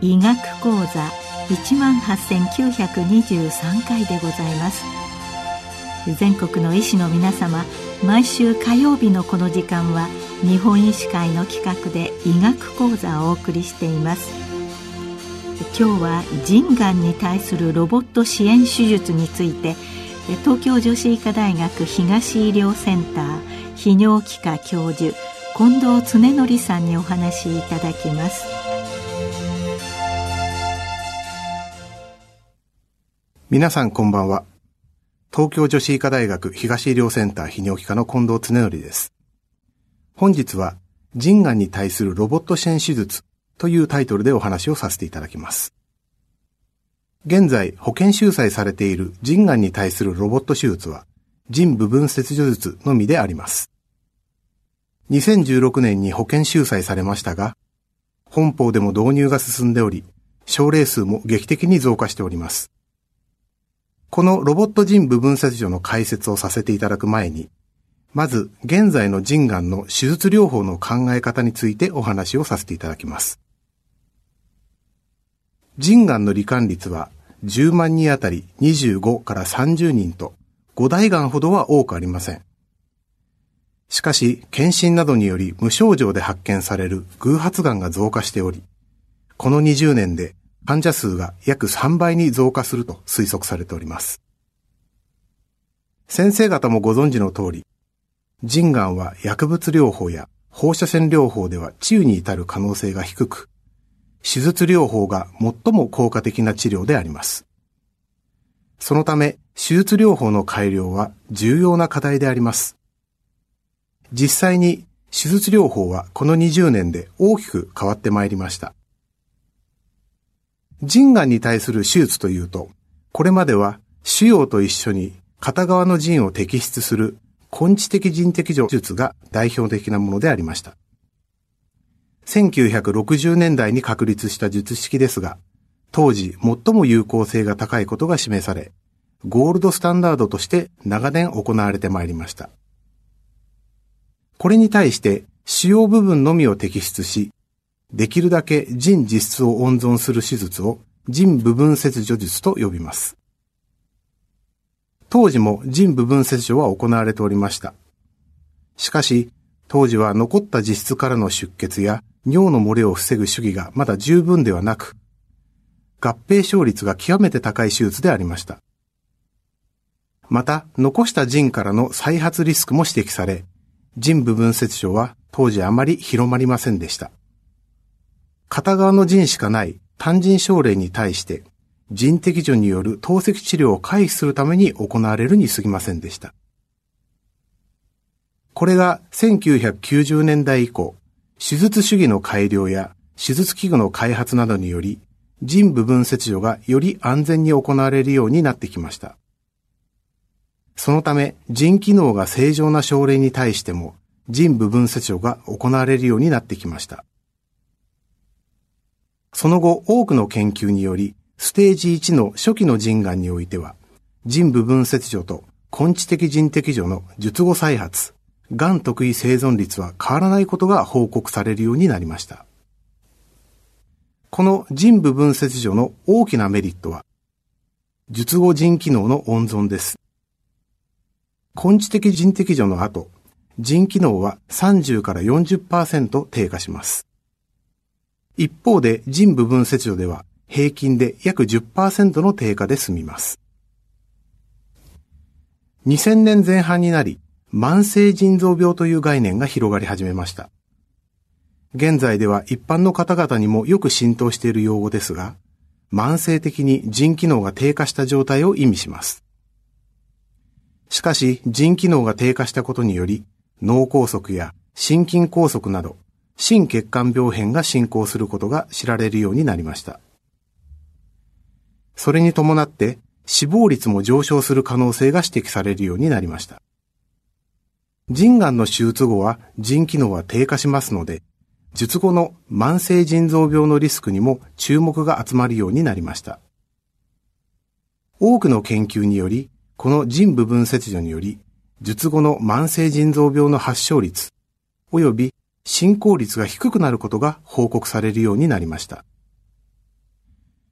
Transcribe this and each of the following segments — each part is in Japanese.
医学講座一万八千九百二十三回でございます。全国の医師の皆様毎週火曜日のこの時間は日本医師会の企画で医学講座をお送りしています今日は腎がんに対するロボット支援手術について東京女子医科大学東医療センター泌尿器科教授近藤恒則さんにお話しいただきます皆さんこんばんは。東京女子医科大学東医療センター泌尿器科の近藤恒則です。本日は、腎がんに対するロボット支援手術というタイトルでお話をさせていただきます。現在、保険収載されている腎がんに対するロボット手術は、腎部分切除術のみであります。2016年に保険収載されましたが、本邦でも導入が進んでおり、症例数も劇的に増加しております。このロボット腎部分切除の解説をさせていただく前に、まず現在の腎がんの手術療法の考え方についてお話をさせていただきます。腎がんの罹患率は10万人あたり25から30人と5大がんほどは多くありません。しかし、検診などにより無症状で発見される偶発がんが増加しており、この20年で患者数が約3倍に増加すると推測されております。先生方もご存知の通り、腎がんは薬物療法や放射線療法では治癒に至る可能性が低く、手術療法が最も効果的な治療であります。そのため、手術療法の改良は重要な課題であります。実際に手術療法はこの20年で大きく変わってまいりました。腎がんに対する手術というと、これまでは腫瘍と一緒に片側の腎を摘出する根治的腎摘除術が代表的なものでありました。1960年代に確立した術式ですが、当時最も有効性が高いことが示され、ゴールドスタンダードとして長年行われてまいりました。これに対して主要部分のみを摘出し、できるだけ腎実質を温存する手術を腎部分切除術と呼びます。当時も腎部分切除は行われておりました。しかし、当時は残った実質からの出血や尿の漏れを防ぐ主義がまだ十分ではなく、合併症率が極めて高い手術でありました。また、残した腎からの再発リスクも指摘され、腎部分切除は当時あまり広まりませんでした。片側の腎しかない単腎症例に対して、腎摘除による透析治療を回避するために行われるに過ぎませんでした。これが1990年代以降、手術主義の改良や手術器具の開発などにより、腎部分切除がより安全に行われるようになってきました。そのため、腎機能が正常な症例に対しても、腎部分切除が行われるようになってきました。その後多くの研究により、ステージ1の初期の腎がんにおいては、腎部分切除と根治的腎摘除の術後再発、がん特異生存率は変わらないことが報告されるようになりました。この腎部分切除の大きなメリットは、術後腎機能の温存です。根治的腎摘除の後、腎機能は30から40%低下します。一方で腎部分切除では平均で約10%の低下で済みます。2000年前半になり、慢性腎臓病という概念が広がり始めました。現在では一般の方々にもよく浸透している用語ですが、慢性的に腎機能が低下した状態を意味します。しかし、腎機能が低下したことにより、脳梗塞や心筋梗塞など心血管病変が進行することが知られるようになりました。それに伴って死亡率も上昇する可能性が指摘されるようになりました。腎がんの手術後は腎機能は低下しますので、術後の慢性腎臓病のリスクにも注目が集まるようになりました。多くの研究により、この腎部分切除により、術後の慢性腎臓病の発症率、及び進行率が低くなることが報告されるようになりました。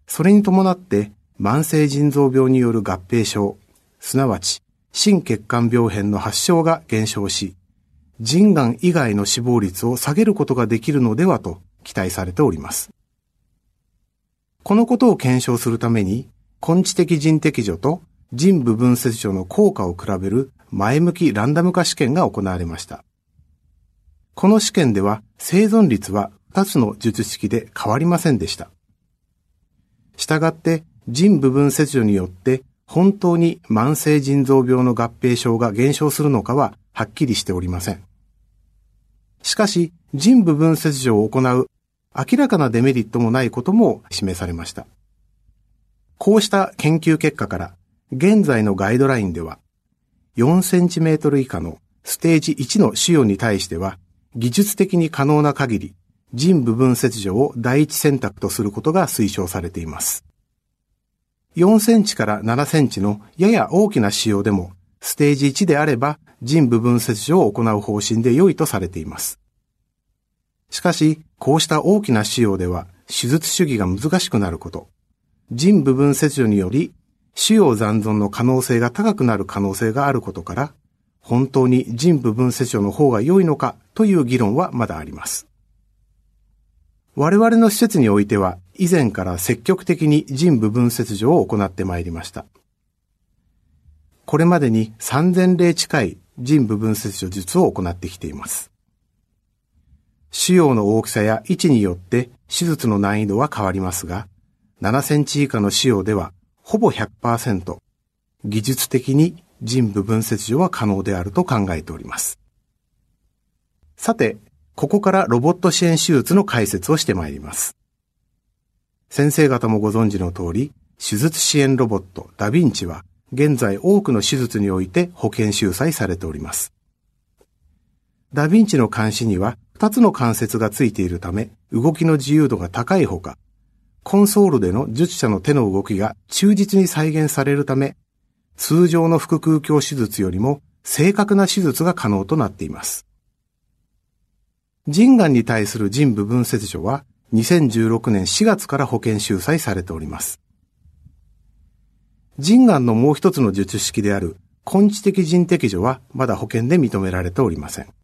それに伴って、慢性腎臓病による合併症、すなわち心血管病変の発症が減少し、腎がん以外の死亡率を下げることができるのではと期待されております。このことを検証するために、根治的腎摘除と腎部分切除の効果を比べる前向きランダム化試験が行われました。この試験では生存率は2つの術式で変わりませんでした。したがって腎部分切除によって本当に慢性腎臓病の合併症が減少するのかははっきりしておりません。しかし、腎部分切除を行う明らかなデメリットもないことも示されました。こうした研究結果から、現在のガイドラインでは、4センチメートル以下のステージ1の腫瘍に対しては、技術的に可能な限り、腎部分切除を第一選択とすることが推奨されています。4センチから7センチのやや大きな腫瘍でも、ステージ1であれば腎部分切除を行う方針で良いとされています。しかし、こうした大きな腫瘍では、手術主義が難しくなること、腎部分切除により、腫瘍残存の可能性が高くなる可能性があることから、本当に腎部分切除の方が良いのかという議論はまだあります。我々の施設においては、以前から積極的に腎部分切除を行ってまいりました。これまでに3000例近い腎部分切除術を行ってきています。腫瘍の大きさや位置によって手術の難易度は変わりますが、7センチ以下の腫瘍ではほぼ100%技術的に腎部分切除は可能であると考えております。さて、ここからロボット支援手術の解説をしてまいります。先生方もご存知の通り、手術支援ロボットダヴィンチは現在多くの手術において保険収載されております。ダヴィンチの監視には2つの関節がついているため動きの自由度が高いほか、コンソールでの術者の手の動きが忠実に再現されるため、通常の腹腔鏡手術よりも正確な手術が可能となっています。腎がんに対する腎部分切除は2016年4月から保険収載されております。腎がんのもう一つの術式である根治的腎摘除はまだ保険で認められておりません。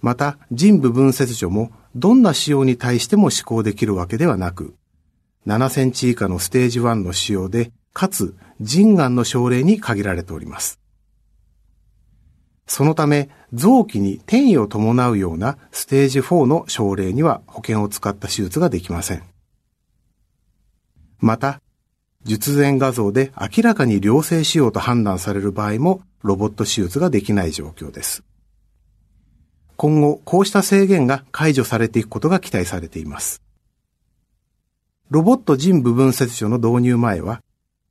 また、腎部分切除もどんな腫瘍に対しても施行できるわけではなく、7センチ以下のステージ1の腫瘍で、かつ腎がんの症例に限られております。そのため、臓器に転移を伴うようなステージ4の症例には保険を使った手術ができません。また、術前画像で明らかに良性腫瘍と判断される場合もロボット手術ができない状況です。今後、こうした制限が解除されていくことが期待されています。ロボット腎部分切除の導入前は、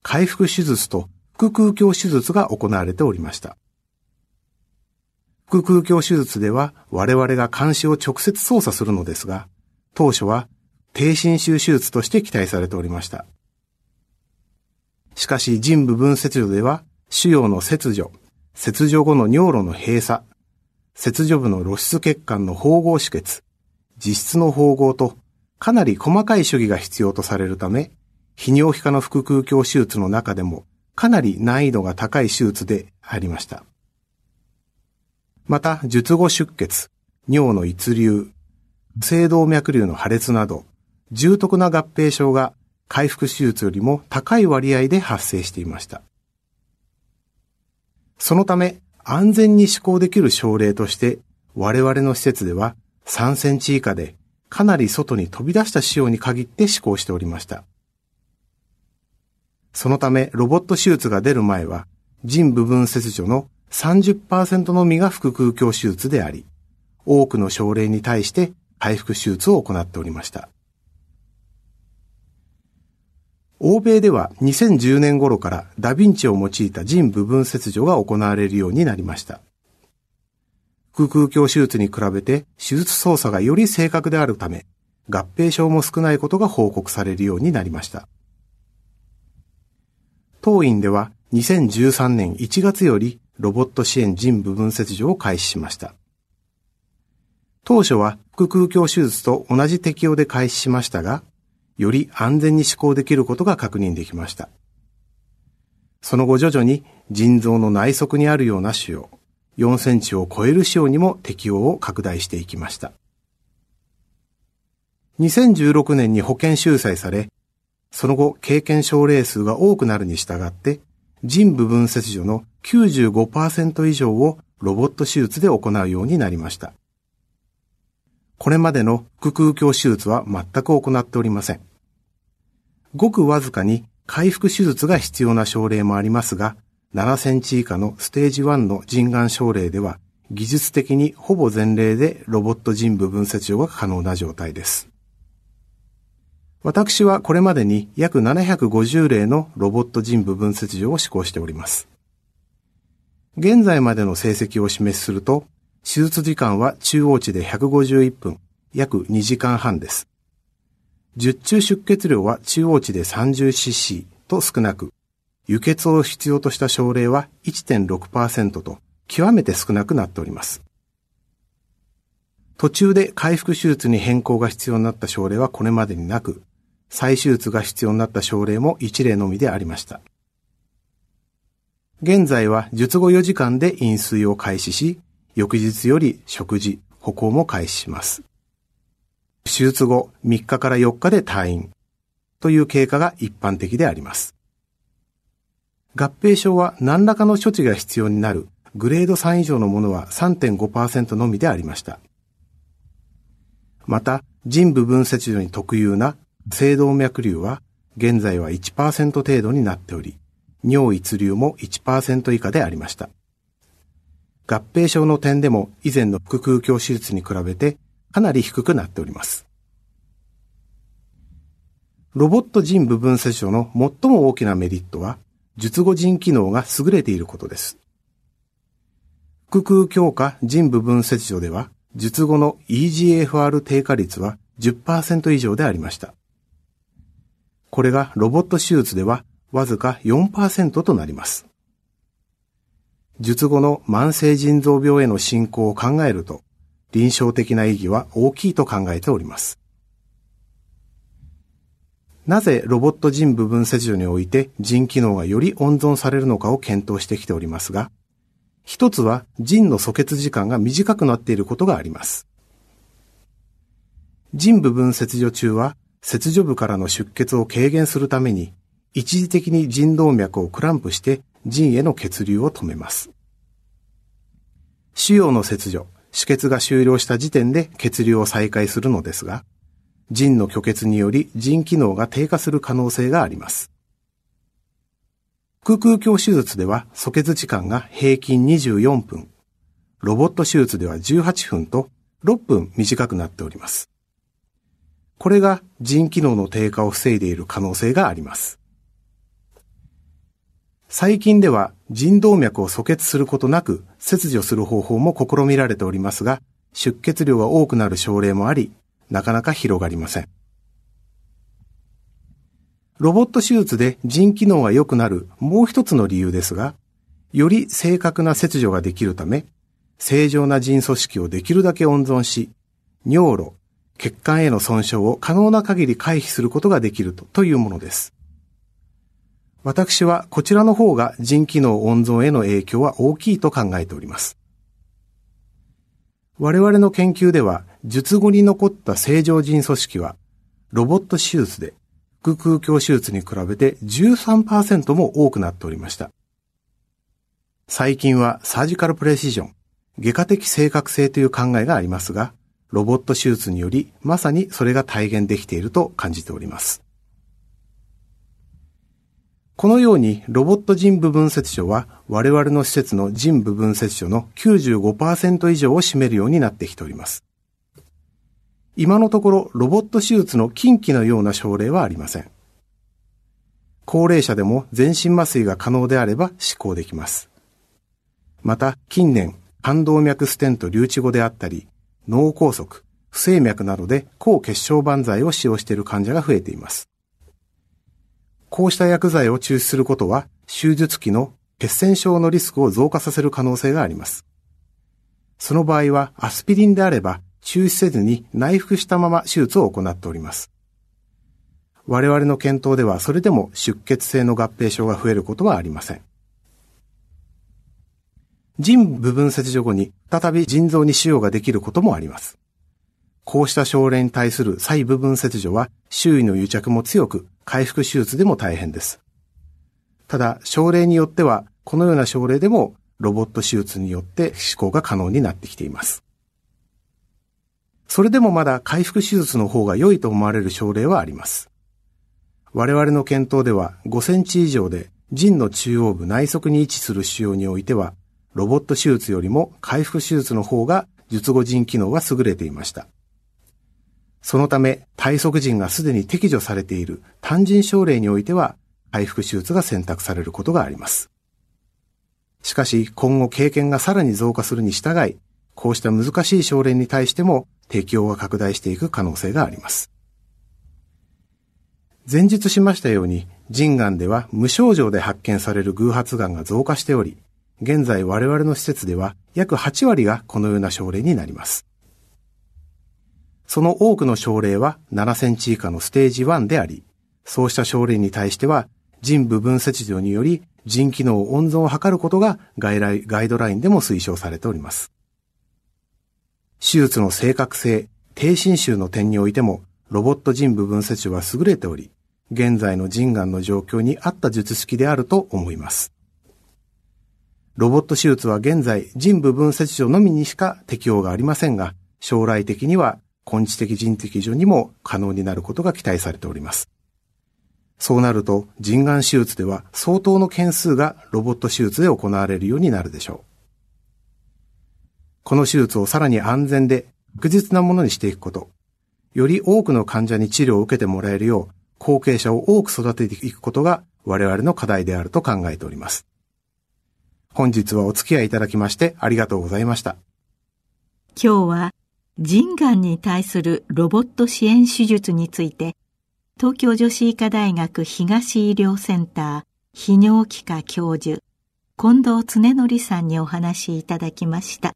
回復手術と腹腔鏡手術が行われておりました。腹腔鏡手術では我々が監視を直接操作するのですが、当初は低侵襲手術として期待されておりました。しかし腎部分切除では、腫瘍の切除、切除後の尿路の閉鎖、切除部の露出血管の縫合止血、実質の縫合と、かなり細かい手技が必要とされるため、泌尿器科の腹腔鏡手術の中でも、かなり難易度が高い手術でありました。また、術後出血、尿の逸流、聖動脈瘤の破裂など、重篤な合併症が回復手術よりも高い割合で発生していました。そのため、安全に施行できる症例として、我々の施設では3センチ以下でかなり外に飛び出した仕様に限って施行しておりました。そのため、ロボット手術が出る前は、腎部分切除の30%のみが腹腔鏡手術であり、多くの症例に対して回復手術を行っておりました。欧米では2010年頃からダヴィンチを用いた腎部分切除が行われるようになりました。腹腔鏡手術に比べて手術操作がより正確であるため、合併症も少ないことが報告されるようになりました。当院では2013年1月よりロボット支援人部分切除を開始しました。当初は腹腔鏡手術と同じ適用で開始しましたが、より安全に施行できることが確認できました。その後徐々に腎臓の内側にあるような腫瘍、4センチを超える腫瘍にも適用を拡大していきました。2016年に保険収載され、その後経験症例数が多くなるに従って、腎部分切除の95%以上をロボット手術で行うようになりました。これまでの腹腔鏡手術は全く行っておりません。ごくわずかに回復手術が必要な症例もありますが、7センチ以下のステージ1の腎がん症例では、技術的にほぼ前例でロボット腎部分切除が可能な状態です。私はこれまでに約750例のロボット腎部分切除を施行しております。現在までの成績を示すると、手術時間は中央値で151分、約2時間半です。十中出血量は中央値で 30cc と少なく、輸血を必要とした症例は1.6%と極めて少なくなっております。途中で回復手術に変更が必要になった症例はこれまでになく、再手術が必要になった症例も1例のみでありました。現在は術後4時間で飲水を開始し、翌日より食事、歩行も開始します。手術後3日から4日で退院という経過が一般的であります。合併症は何らかの処置が必要になるグレード3以上のものは3.5%のみでありました。また、腎部分切除に特有な静動脈瘤は現在は1%程度になっており、尿逸流も1%以下でありました。合併症の点でも以前の腹腔鏡手術に比べてかなり低くなっております。ロボット腎部分切除の最も大きなメリットは、術後腎機能が優れていることです。腹腔強化腎部分切除では、術後の EGFR 低下率は10%以上でありました。これがロボット手術ではわずか4%となります。術後の慢性腎臓病への進行を考えると、臨床的な意義は大きいと考えております。なぜロボット腎部分切除において腎機能がより温存されるのかを検討してきておりますが、一つは腎の疎血時間が短くなっていることがあります。腎部分切除中は切除部からの出血を軽減するために一時的に腎動脈をクランプして腎への血流を止めます。腫瘍の切除、止血が終了した時点で血流を再開するのですが、腎の虚血により腎機能が低下する可能性があります。腹腔鏡手術では阻血時間が平均24分、ロボット手術では18分と6分短くなっております。これが腎機能の低下を防いでいる可能性があります。最近では腎動脈を阻血することなく切除する方法も試みられておりますが、出血量が多くなる症例もあり、なかなか広がりません。ロボット手術で腎機能が良くなるもう一つの理由ですが、より正確な切除ができるため、正常な腎組織をできるだけ温存し、尿路、血管への損傷を可能な限り回避することができるというものです。私はこちらの方が腎機能温存への影響は大きいと考えております。我々の研究では、術後に残った正常腎組織は、ロボット手術で、腹腔鏡手術に比べて13%も多くなっておりました。最近はサージカルプレシジョン、外科的正確性という考えがありますが、ロボット手術によりまさにそれが体現できていると感じております。このようにロボット腎部分切除は我々の施設の腎部分切除の95%以上を占めるようになってきております。今のところロボット手術の近畿のような症例はありません。高齢者でも全身麻酔が可能であれば施行できます。また近年冠動脈ステント留置後であったり、脳梗塞、不整脈などで抗血小板剤を使用している患者が増えています。こうした薬剤を中止することは、手術期の血栓症のリスクを増加させる可能性があります。その場合は、アスピリンであれば、中止せずに内服したまま手術を行っております。我々の検討では、それでも出血性の合併症が増えることはありません。腎部分切除後に再び腎臓に腫瘍ができることもあります。こうした症例に対する再部分切除は周囲の癒着も強く回復手術でも大変です。ただ、症例によってはこのような症例でもロボット手術によって施行が可能になってきています。それでもまだ回復手術の方が良いと思われる症例はあります。我々の検討では5センチ以上で腎の中央部内側に位置する腫瘍においてはロボット手術よりも回復手術の方が術後腎機能が優れていました。そのため、体側腎がすでに適除されている単腎症例においては、回復手術が選択されることがあります。しかし、今後経験がさらに増加するに従い、こうした難しい症例に対しても適用が拡大していく可能性があります。前述しましたように、腎がんでは無症状で発見される偶発がんが増加しており、現在我々の施設では約8割がこのような症例になります。その多くの症例は7センチ以下のステージ1であり、そうした症例に対しては腎部分切除により腎機能温存を図ることが外来ガイドラインでも推奨されております。手術の正確性、低侵襲の点においてもロボット腎部分切除は優れており、現在の腎がんの状況に合った術式であると思います。ロボット手術は現在人部分切除のみにしか適用がありませんが、将来的には根治的人的除にも可能になることが期待されております。そうなると腎がん手術では相当の件数がロボット手術で行われるようになるでしょう。この手術をさらに安全で確実なものにしていくこと、より多くの患者に治療を受けてもらえるよう後継者を多く育てていくことが我々の課題であると考えております。本日はお付き合いいただきましてありがとうございました。今日は腎がんに対するロボット支援手術について、東京女子医科大学東医療センター泌尿器科教授、近藤恒則さんにお話しいただきました。